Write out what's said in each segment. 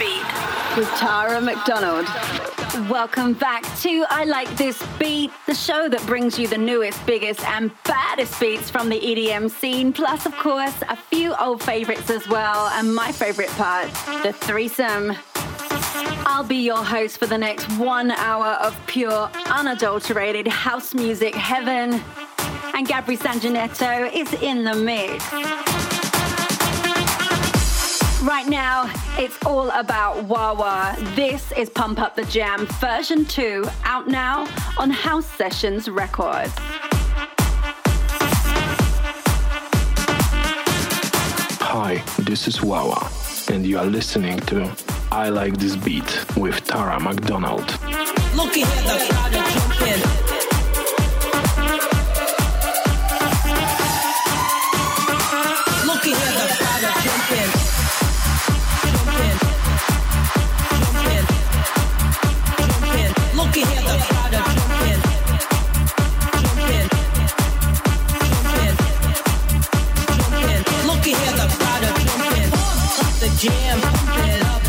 Beat with Tara McDonald. Welcome back to I Like This Beat, the show that brings you the newest, biggest, and baddest beats from the EDM scene, plus, of course, a few old favorites as well, and my favorite part, the threesome. I'll be your host for the next one hour of pure, unadulterated house music heaven. And Gabri Sanjanetto is in the mix. Right now, it's all about Wawa. This is Pump Up the Jam version 2, out now on House Sessions Records. Hi, this is Wawa, and you are listening to I Like This Beat with Tara McDonald. Look the can hear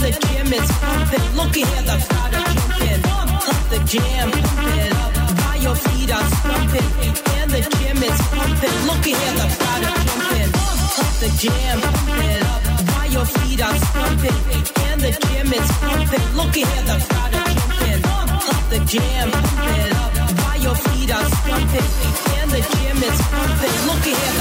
the gym is pumping. Look here, the crowd are jumping. Pump the jam, pump it up. While your feet are stumping. And the jam is pumping. Look at here, the crowd are jumping. Pump the jam, pump it up. While your feet are stumping. And the jam is pumping. Look at here, the crowd are jumping. Pump the jam, pump it up. While your feet are stumping. And the jam is pumping. Look at here,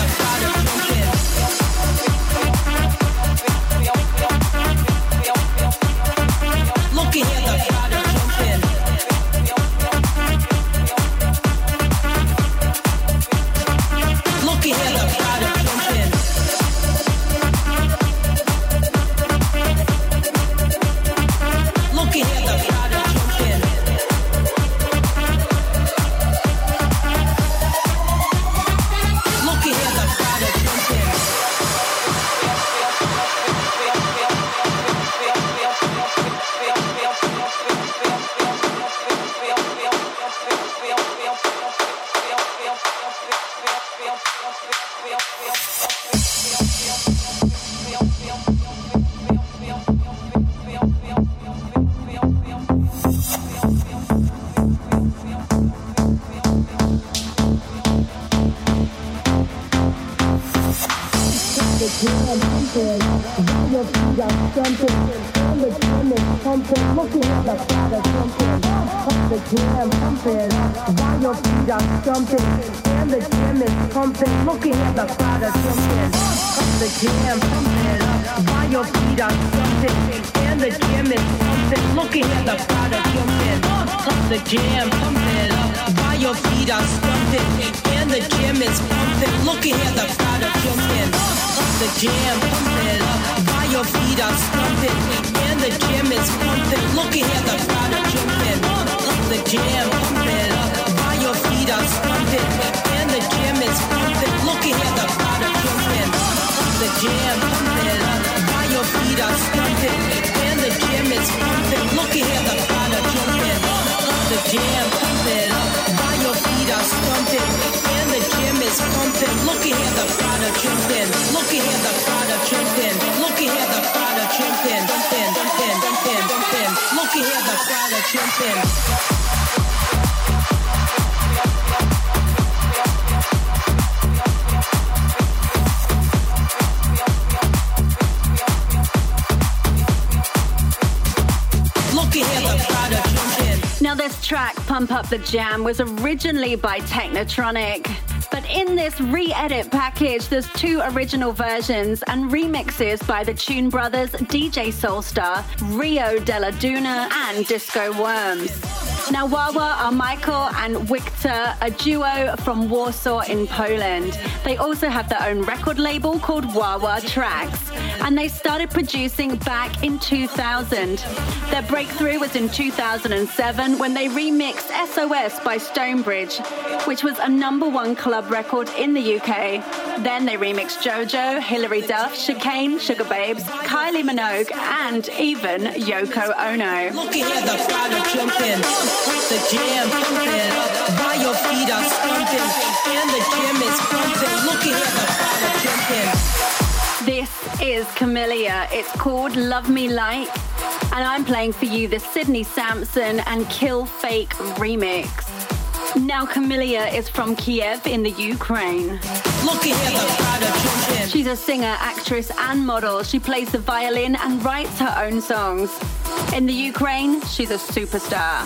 jam pumping. by your feet I'm stomping, and the jam is pumping. Look at here, the crowd are jumping. Like the jam pumping. by your feet I'm stomping, and the jam is pumping. Look at here, the crowd are jumping. Like the jam pumping. by your feet I'm stomping, and the jam is pumping. Look at here, the crowd are jumping. Like the jam pumping. Now, this track, Pump Up the Jam, was originally by Technotronic. But in this re edit package, there's two original versions and remixes by the Tune Brothers, DJ Soulstar, Rio Dela Duna, and Disco Worms. Now, Wawa are Michael and Victor, a duo from Warsaw in Poland. They also have their own record label called Wawa Tracks, and they started producing back in 2000. Their breakthrough was in 2007 when they remixed SOS by Stonebridge, which was a number one club record in the UK. Then they remixed JoJo, Hilary Duff, Chicane, Sugababes, Kylie Minogue, and even Yoko Ono. It's called Love Me Like. And I'm playing for you the Sidney Samson and Kill Fake remix. Now, Kamaliya is from Kiev in the Ukraine. She's a singer, actress, and model. She plays the violin and writes her own songs. In the Ukraine, she's a superstar.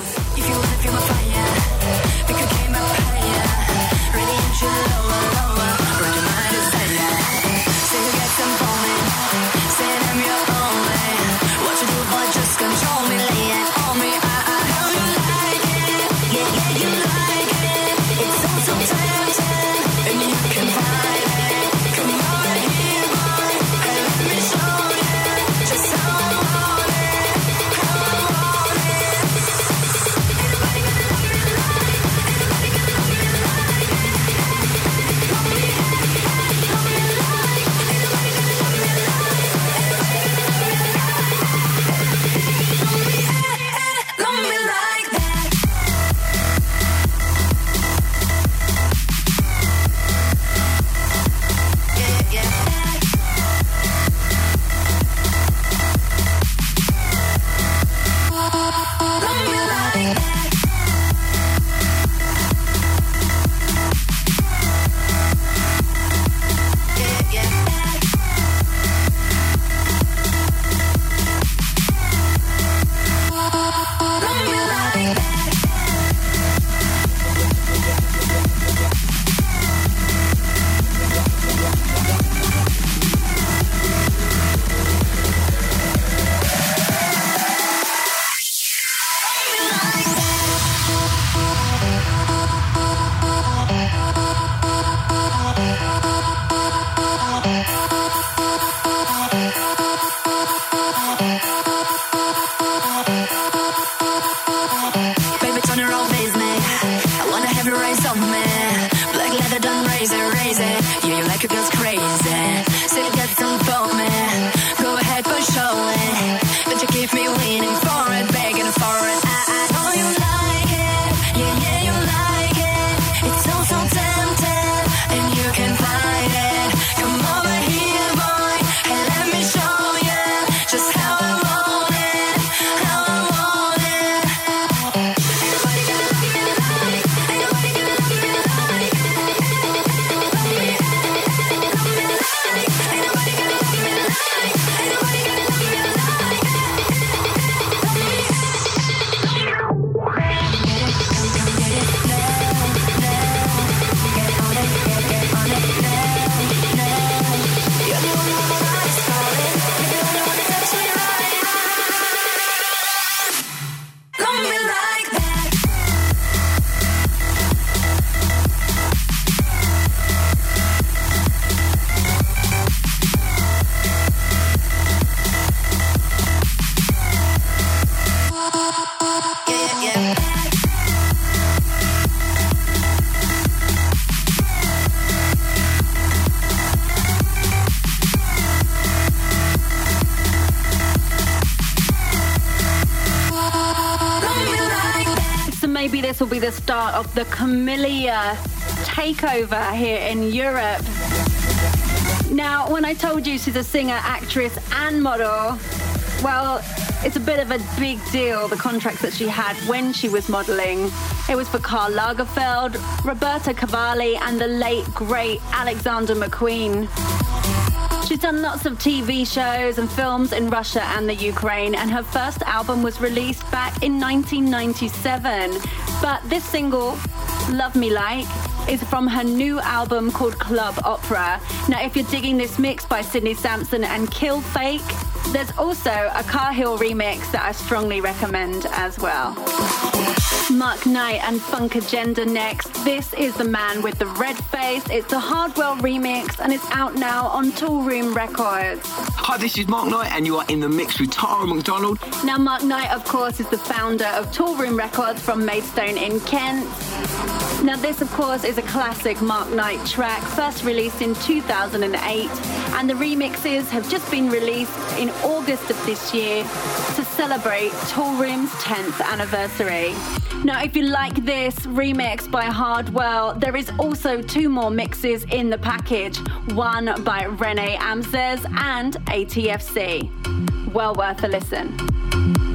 The the takeover here in Europe. Now, when I told you she's a singer, actress, and model, well, it's a bit of a big deal, the contracts that she had when she was modeling. It was for Karl Lagerfeld, Roberto Cavalli, and the late, great Alexander McQueen. She's done lots of TV shows and films in Russia and the Ukraine, and her first album was released back in 1997. But this single, Love Me Like, is from her new album called Club Opera. Now, if you're digging this mix by Sidney Samson and Kill Fake, there's also a Cahill remix that I strongly recommend as well. Mark Knight and Funk Agenda next. This is the man with the red face. It's a Hardwell remix and it's out now on Toolroom Records. Hi, this is Mark Knight and you are in the mix with Tara McDonald. Now, Mark Knight, of course, is the founder of Toolroom Records from Maidstone in Kent. Now, this, of course, is a classic Mark Knight track, first released in 2008, and the remixes have just been released in August of this year to celebrate Toolroom's 10th anniversary. Now, if you like this remix by Hardwell, there is also two more mixes in the package one by Rene Amesz and ATFC. Well worth a listen.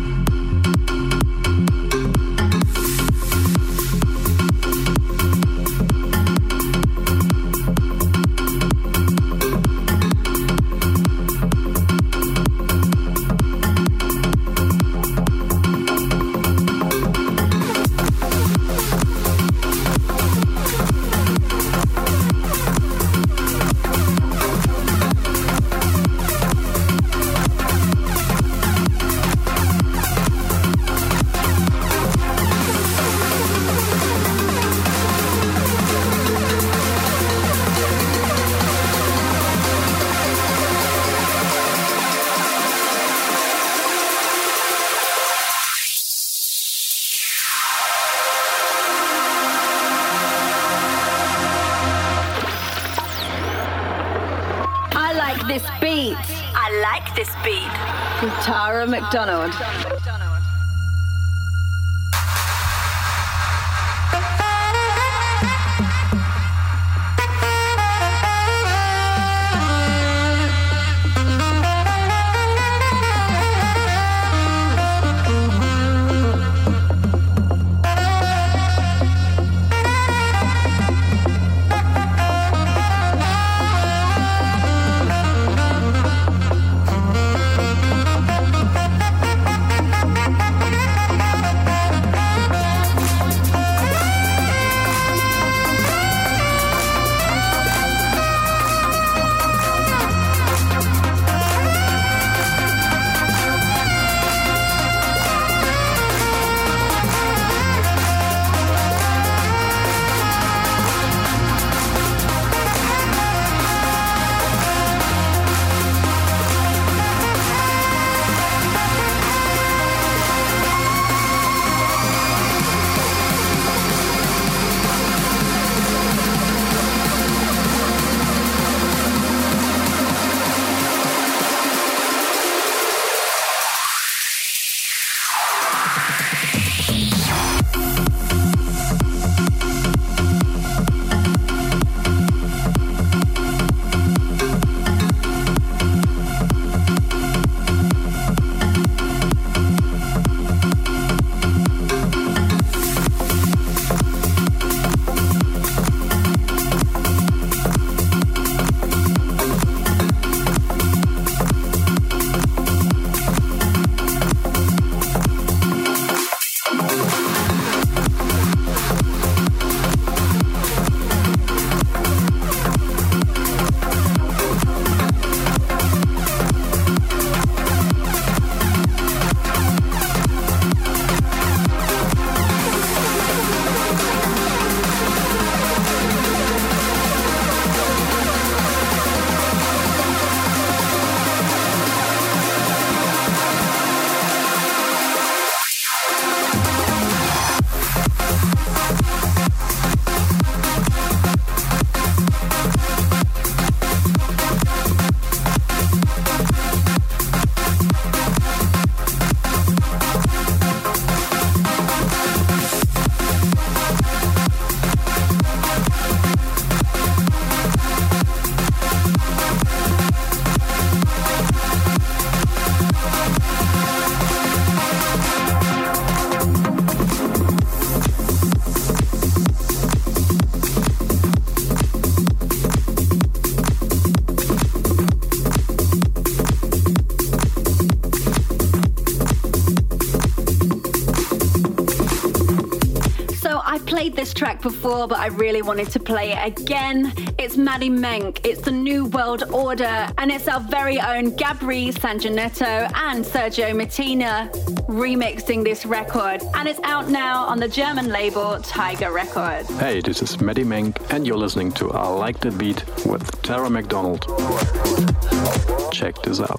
Tara McDonald. Track before, but I really wanted to play it again. It's Matty Menck, it's the New World Order, and it's our very own Gabri Sanjanetto and Sergio Martina remixing this record. And it's out now on the German label Tiger Records. Hey, this is Matty Menck, and you're listening to I Like That Beat with Tara McDonald. Check this out.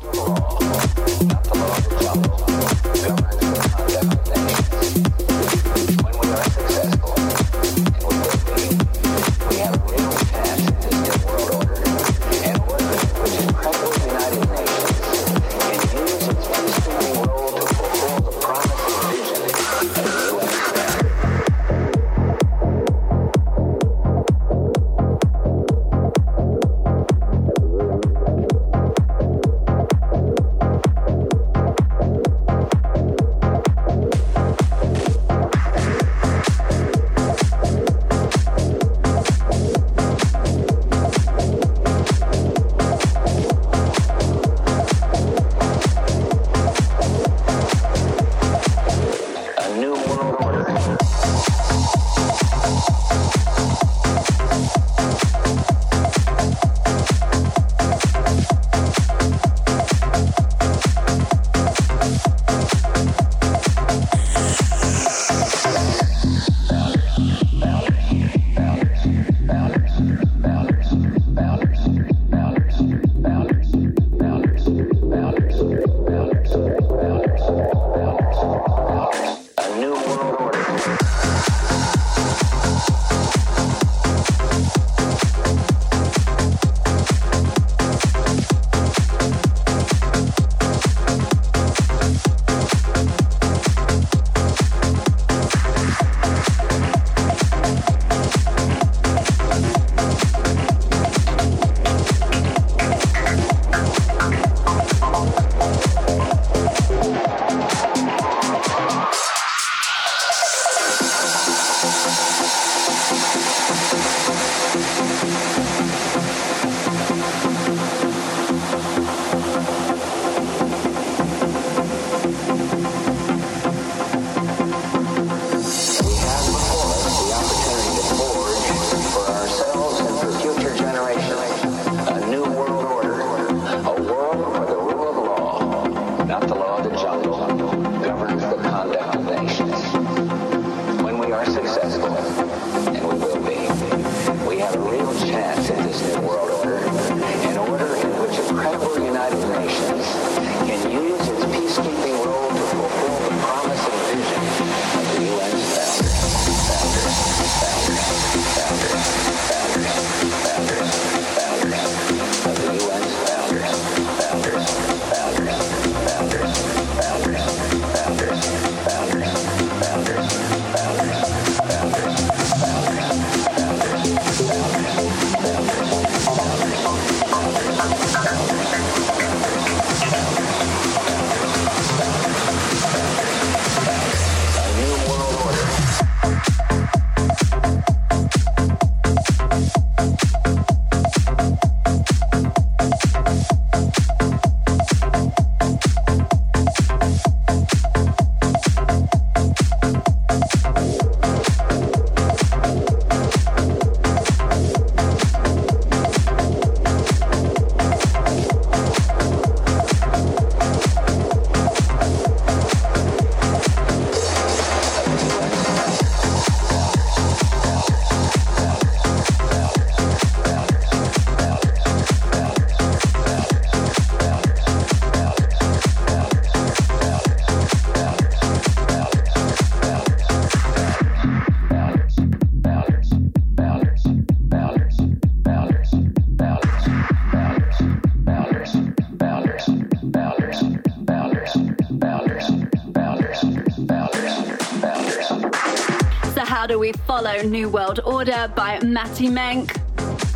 Follow New World Order by Matty Menck?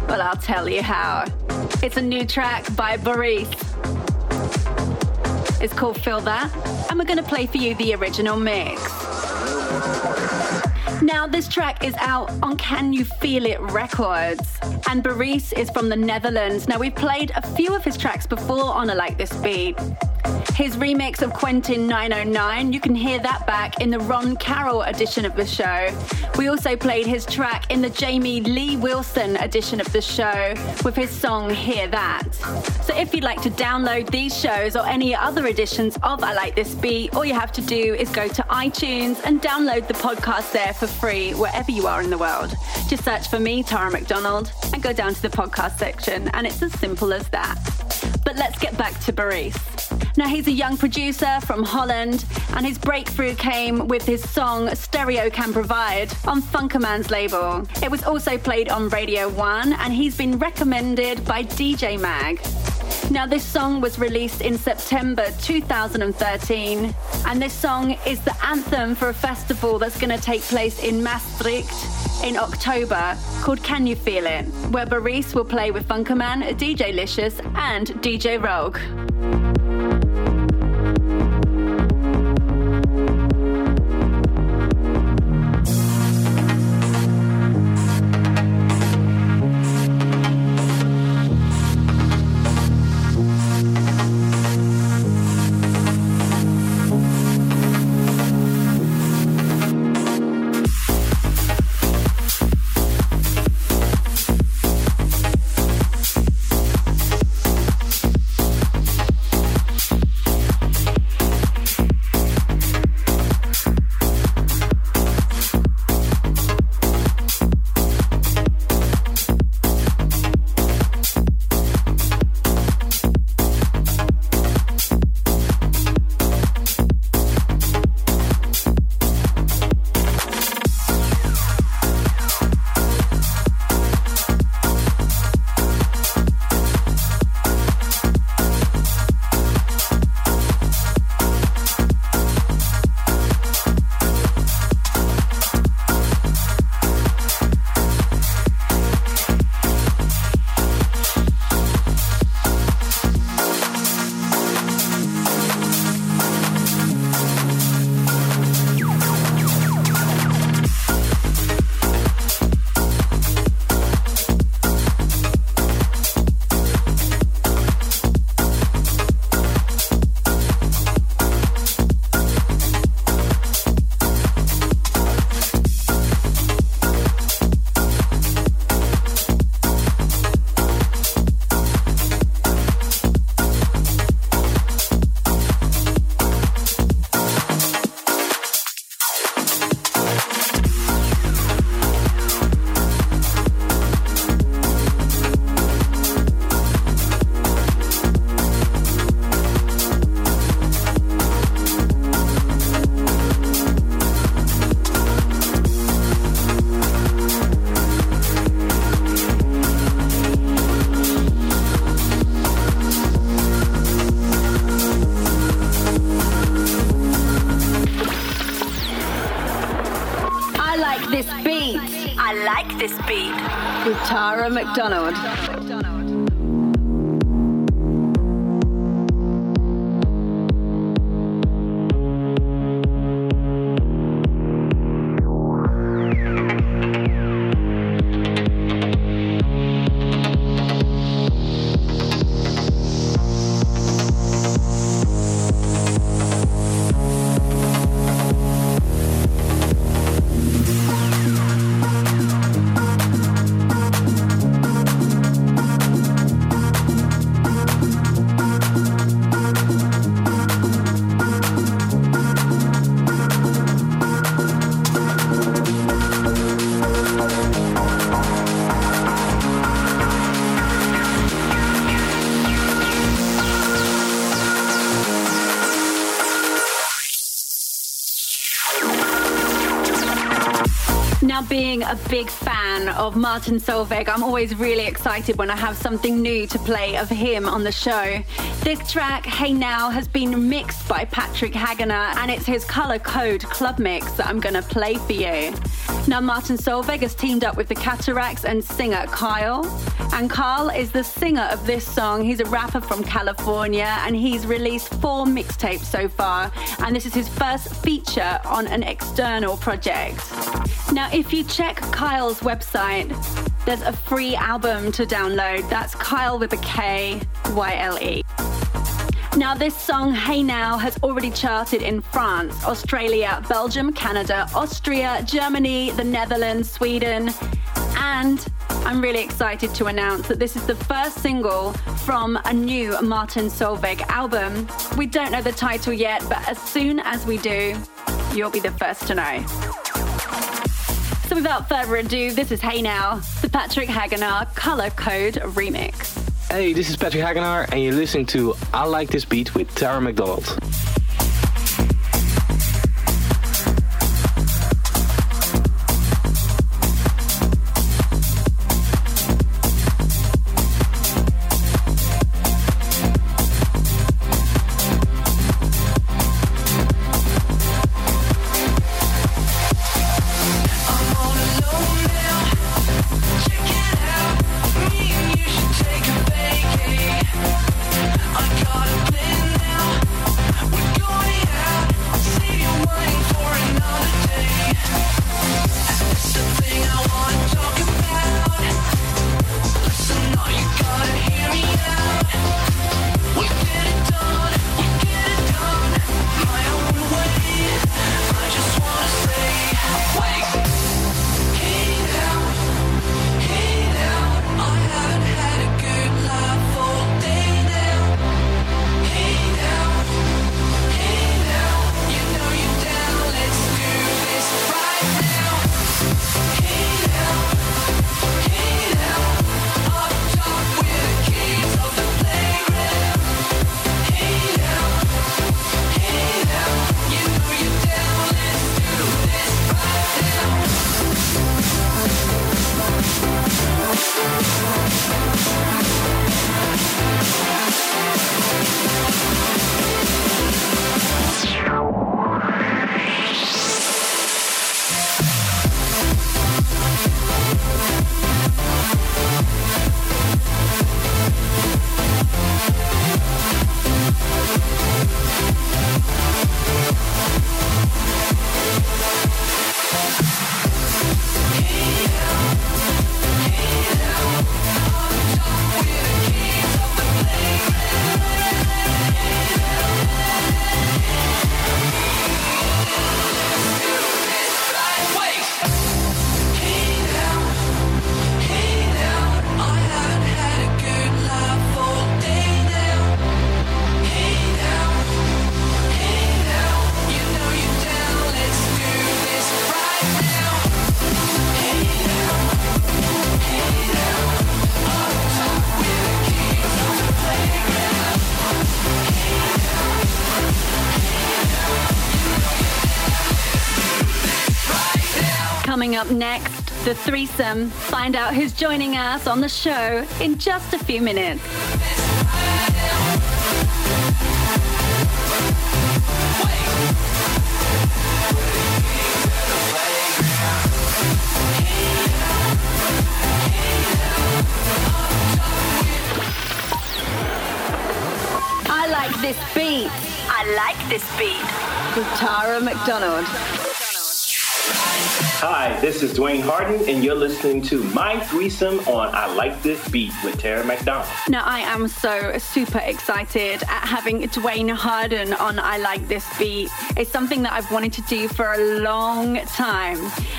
Well, I'll tell you how. It's a new track by Boris. It's called Feel That, and we're going to play for you the original mix. Now, this track is out on Can You Feel It Records, and Boris is from the Netherlands. Now, we've played a few of his tracks before on a Like This Beat. His remix of Quentin 909, you can hear that back in the Ron Carroll edition of the show. We also played his track in the Jamie Lee Wilson edition of the show with his song Hear That. So if you'd like to download these shows or any other editions of I Like This Beat, all you have to do is go to iTunes and download the podcast there for free wherever you are in the world. Just search for me, Tara McDonald, and go down to the podcast section, and it's as simple as that. But let's get back to Boris. Now, he's a young producer from Holland, and his breakthrough came with his song Stereo Can Provide on Funkerman's label. It was also played on Radio 1, and he's been recommended by DJ Mag. Now, this song was released in September 2013, and this song is the anthem for a festival that's going to take place in Maastricht in October called Can You Feel It, where Boris will play with Funkerman, DJ Licious, and DJ Rogue. Tara McDonald. Of Martin Solveig, I'm always really excited when I have something new to play of him on the show. This track, Hey Now, has been mixed by Patrick Hagenaar, and it's his Color Code club mix that I'm going to play for you. Now, Martin Solveig has teamed up with the Cataracs and singer Kyle. And Kyle is the singer of this song. He's a rapper from California and he's released four mixtapes so far. And this is his first feature on an external project. Now, if you check Kyle's website, there's a free album to download. That's Kyle with a K, Y L E. Now, this song, Hey Now, has already charted in France, Australia, Belgium, Canada, Austria, Germany, the Netherlands, Sweden, and I'm really excited to announce that this is the first single from a new Martin Solveig album. We don't know the title yet, but as soon as we do, you'll be the first to know. So without further ado, this is Hey Now, the Patrick Hagenaar Color Code remix. Hey, this is Patrick Hagenaar, and you're listening to I Like This Beat with Tara McDonald. the threesome. Find out who's joining us on the show in just a few minutes. I like this beat. I like this beat. With Tara McDonald. Hi, this is Duane Harden, and you're listening to My Threesome on I Like This Beat with Tara McDonald. Now, I am so super excited at having Duane Harden on I Like This Beat. It's something that I've wanted to do for a long time.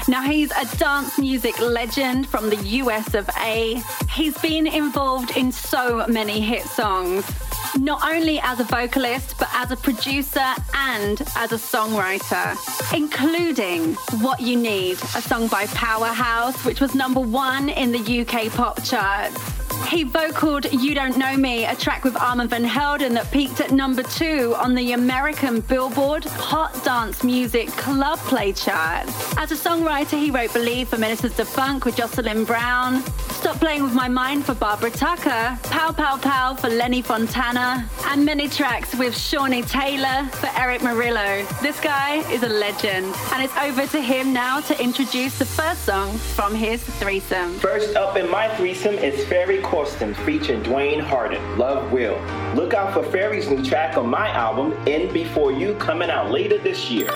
Now, he's a dance music legend from the US of A. He's been involved in so many hit songs not only as a vocalist, but as a producer and as a songwriter, including What You Need, a song by Powerhouse, which was number one in the UK pop charts. He vocaled You Don't Know Me, a track with Armand Van Helden that peaked at number two on the American Billboard Hot Dance Music Club Play chart. As a songwriter, he wrote Believe for Ministers of Funk with Jocelyn Brown, Stop Playing With My Mind for Barbara Tucker, Pow Pow Pow for Lenny Fontana, and many tracks with Shawnee Taylor for Erick Morillo. This guy is a legend, and it's over to him now to introduce the first song from his threesome. First up in my threesome is Ferry Corsten featuring Duane Harden, Love Will. Look out for Ferry's new track on my album, In Before You, coming out later this year.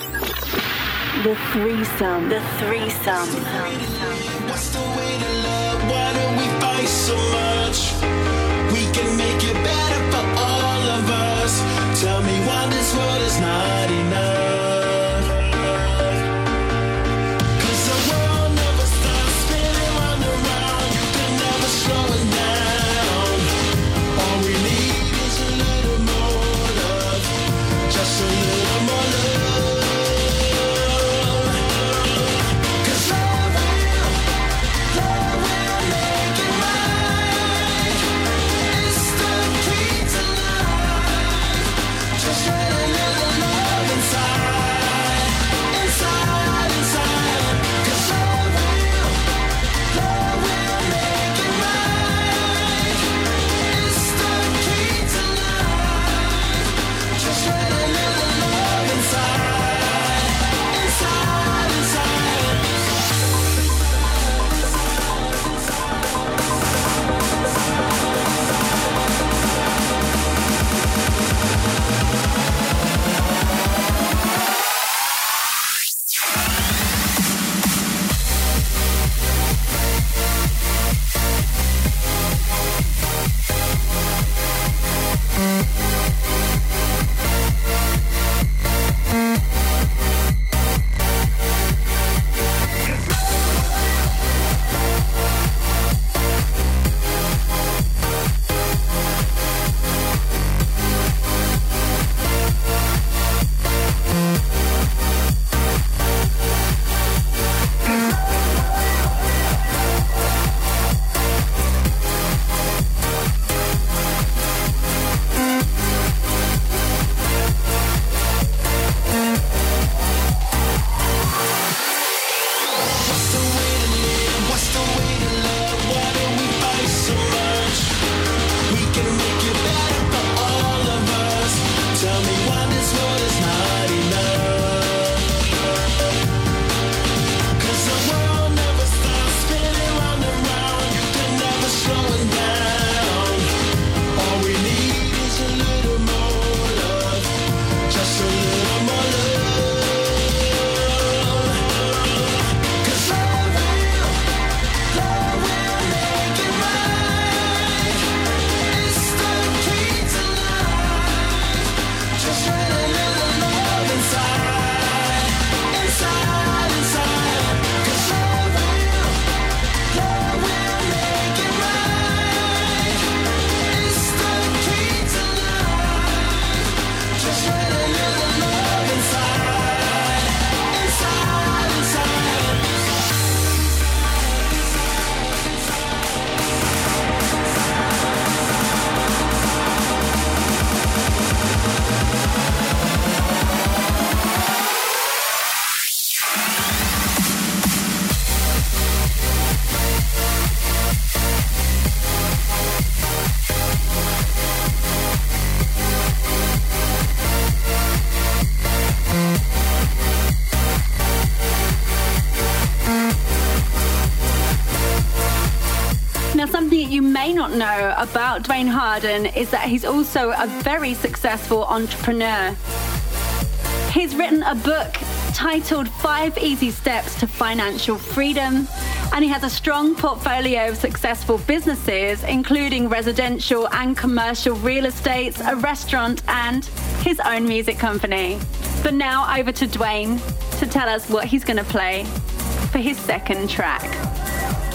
The threesome. The threesome. What's the way to love? Why do we fight so much? We can make it better for all of us. Tell me why this world is not enough. Is that he's also a very successful entrepreneur. He's written a book titled Five Easy Steps to Financial Freedom, and he has a strong portfolio of successful businesses, including residential and commercial real estate, a restaurant, and his own music company. But now over to Duane to tell us what he's going to play for his second track.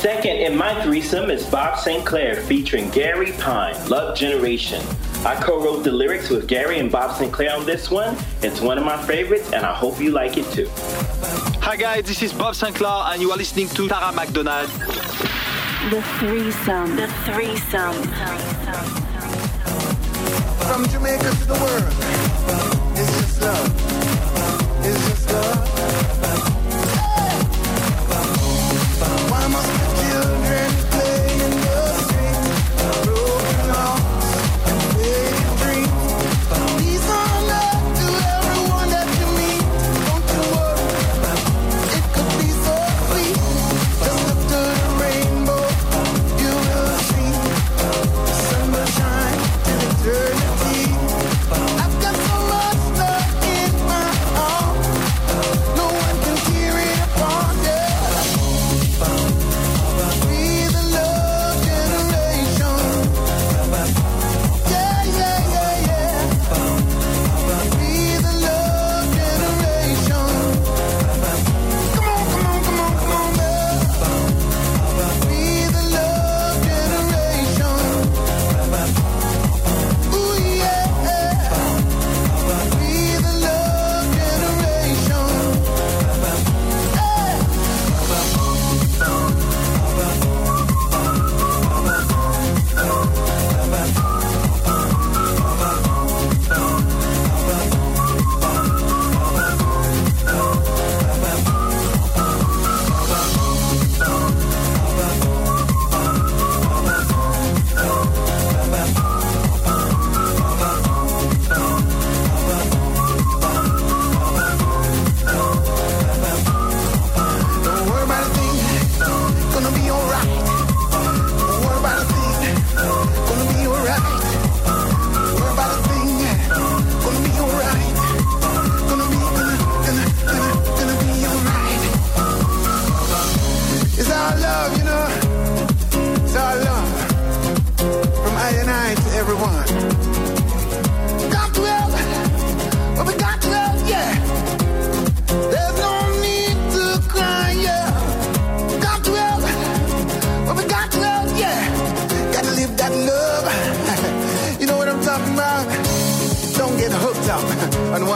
Second in my threesome is Bob Sinclar featuring Gary Pine, Love Generation. I co-wrote the lyrics with Gary and Bob Sinclar on this one. It's one of my favorites and I hope you like it too. Hi guys, this is Bob Sinclar and you are listening to Tara McDonald. The threesome. The threesome. From Jamaica to the world, it's just love. It's just love.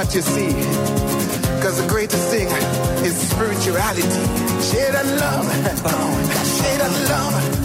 What you see. Cause the greatest thing is spirituality. Share that love. Share that love.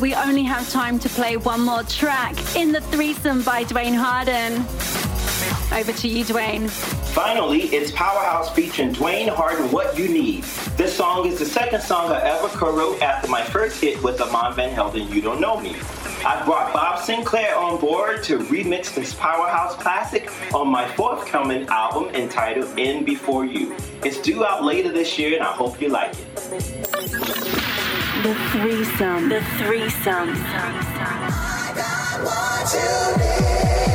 We only have time to play one more track in the threesome by Duane Harden. Over to you, Duane. Finally, it's Powerhouse featuring Duane Harden, What You Need. This song is the second song I ever co-wrote after my first hit with Armand Van Helden, You Don't Know Me. I brought Bob Sinclar on board to remix this powerhouse classic on my forthcoming album entitled In Before You. It's due out later this year and I hope you like it. The threesome. The threesome. you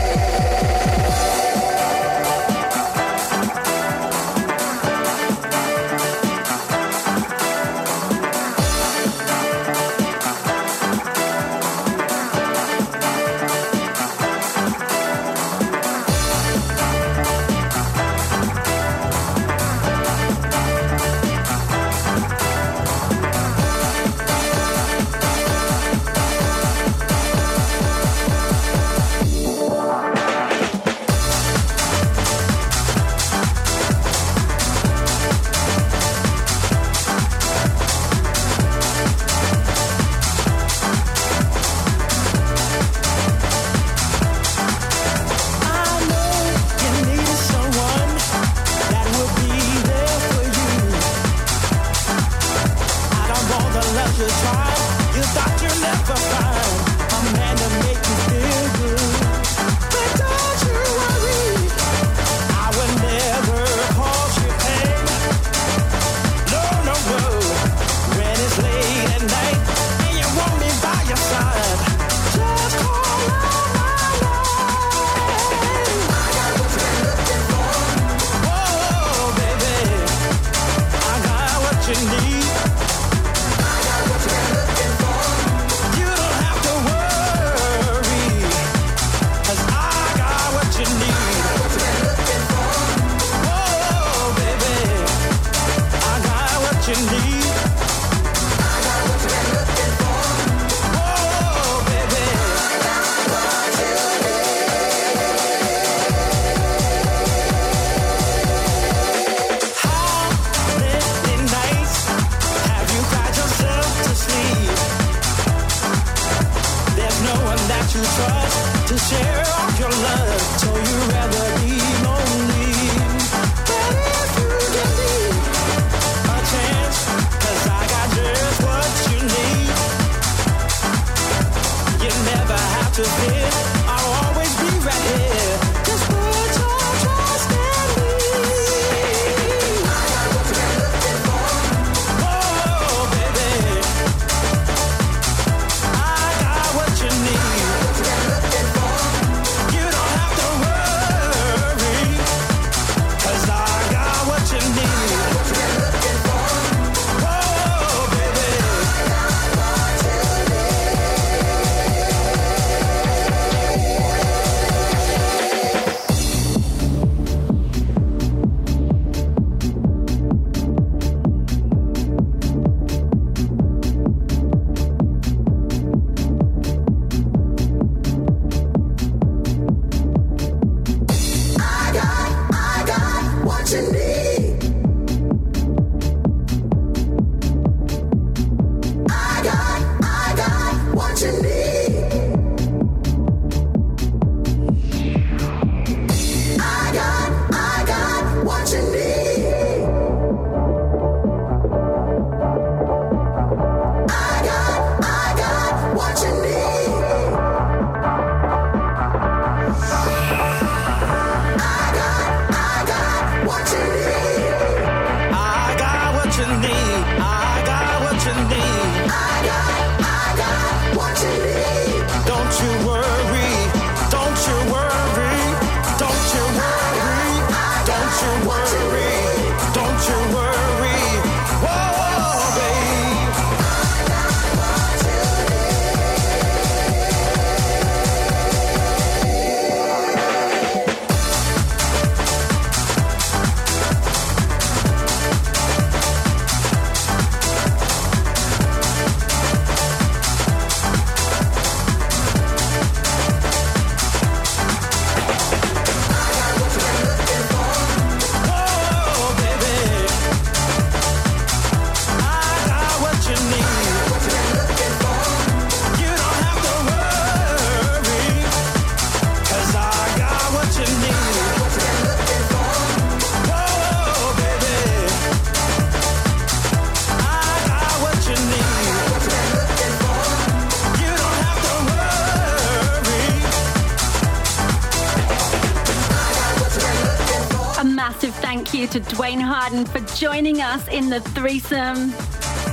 Harden for joining us in the threesome.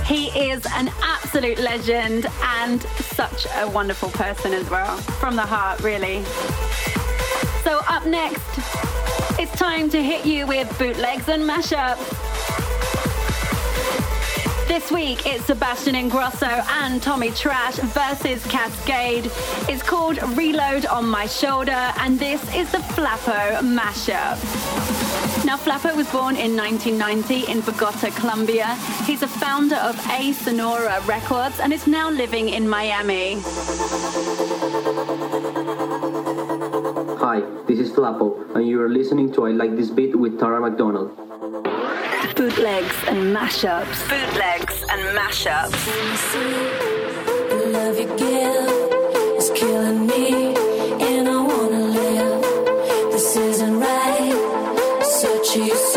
He is an absolute legend and such a wonderful person as well. From the heart, really. So, up next, it's time to hit you with bootlegs and mashups. This week, it's Sebastian Ingrosso and Tommy Trash versus Kaskade. It's called Reload on My Shoulder, and this is the Flappo mashup. Now, Flappo was born in 1990 in Bogota, Colombia. He's a founder of A Sonora Records and is now living in Miami. Hi, this is Flappo, and you are listening to I Like This Beat with Tara McDonald. Bootlegs and mashups. Bootlegs and mashups. Right.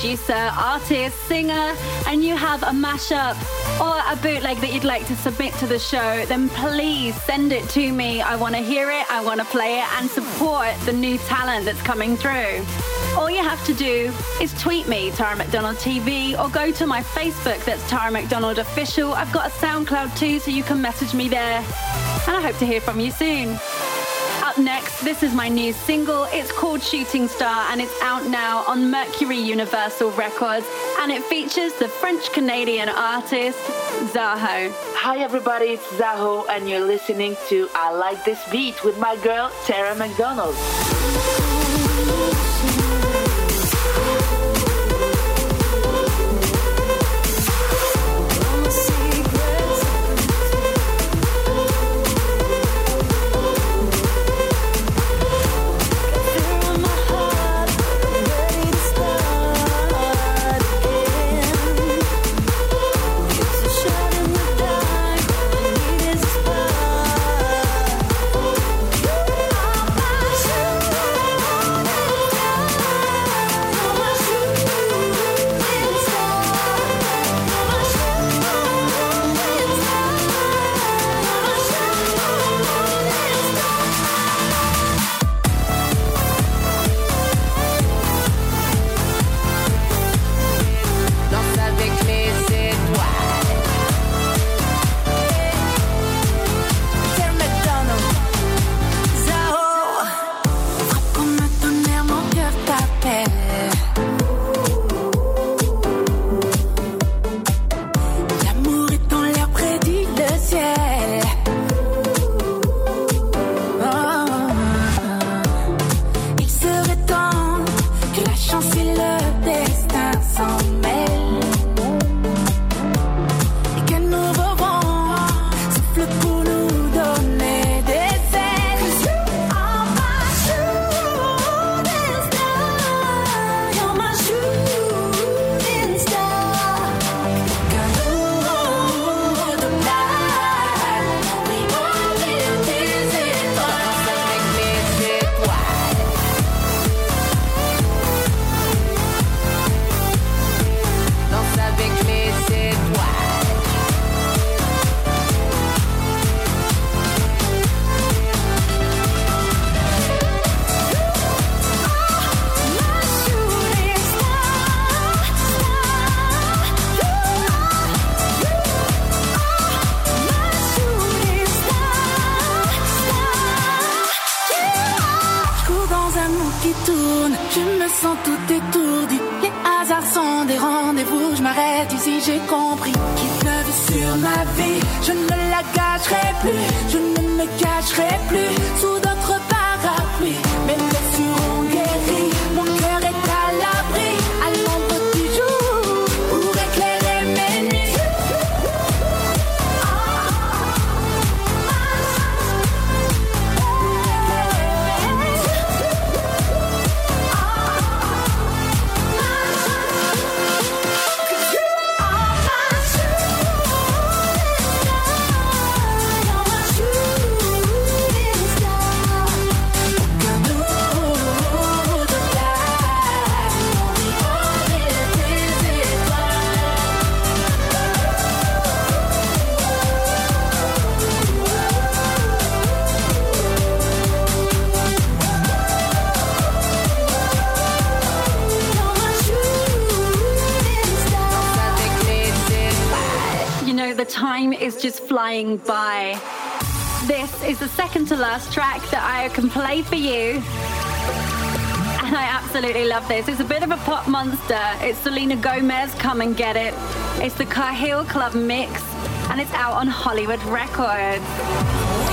Producer, artist, singer, and you have a mashup or a bootleg that you'd like to submit to the show, then please send it to me. I want to hear it, I want to play it, and support the new talent that's coming through. All you have to do is tweet me, Tara McDonald TV, or go to my Facebook, that's Tara McDonald Official. I've got a SoundCloud too, so you can message me there. And I hope to hear from you soon. Up next, this is my new single. It's called Shooting Star and it's out now on Mercury Universal Records and it features the French Canadian artist Zaho. Hi everybody, it's Zaho and you're listening to I Like This Beat with my girl Tara McDonald. coming by. This is the second to last track that I can play for you. And I absolutely love this. It's a bit of a pop monster. It's Selena Gomez, Come and Get It. It's the Cahill Club mix, and it's out on Hollywood Records.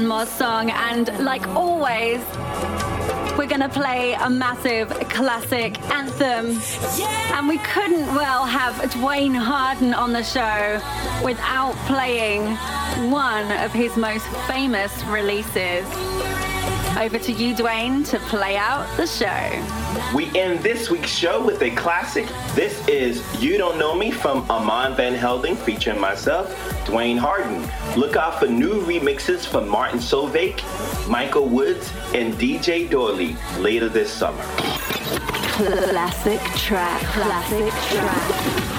one more song, and like always, we're gonna play a massive classic anthem. Yeah. And we couldn't well have Duane Harden on the show without playing one of his most famous releases. Over to you, Duane, to play out the show. We end this week's show with a classic. This is You Don't Know Me from Armand Van Helden featuring myself. Duane Harden. Look out for new remixes from Martin Solveig, Michael Woods, and DJ Dorley later this summer. Classic track, classic track.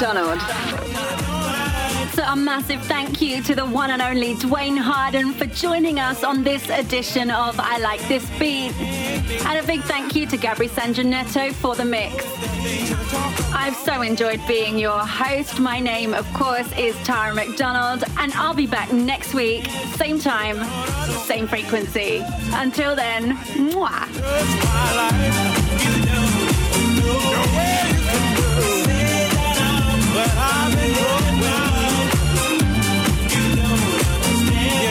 McDonald. So a massive thank you to the one and only Duane Harden for joining us on this edition of I Like This Beat. And a big thank you to Gabri Sanjanetto for the mix. I've so enjoyed being your host. My name, of course, is Tara McDonald, and I'll be back next week, same time, same frequency. Until then, mwah.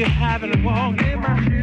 Everything I try to do, you haven't walked in my.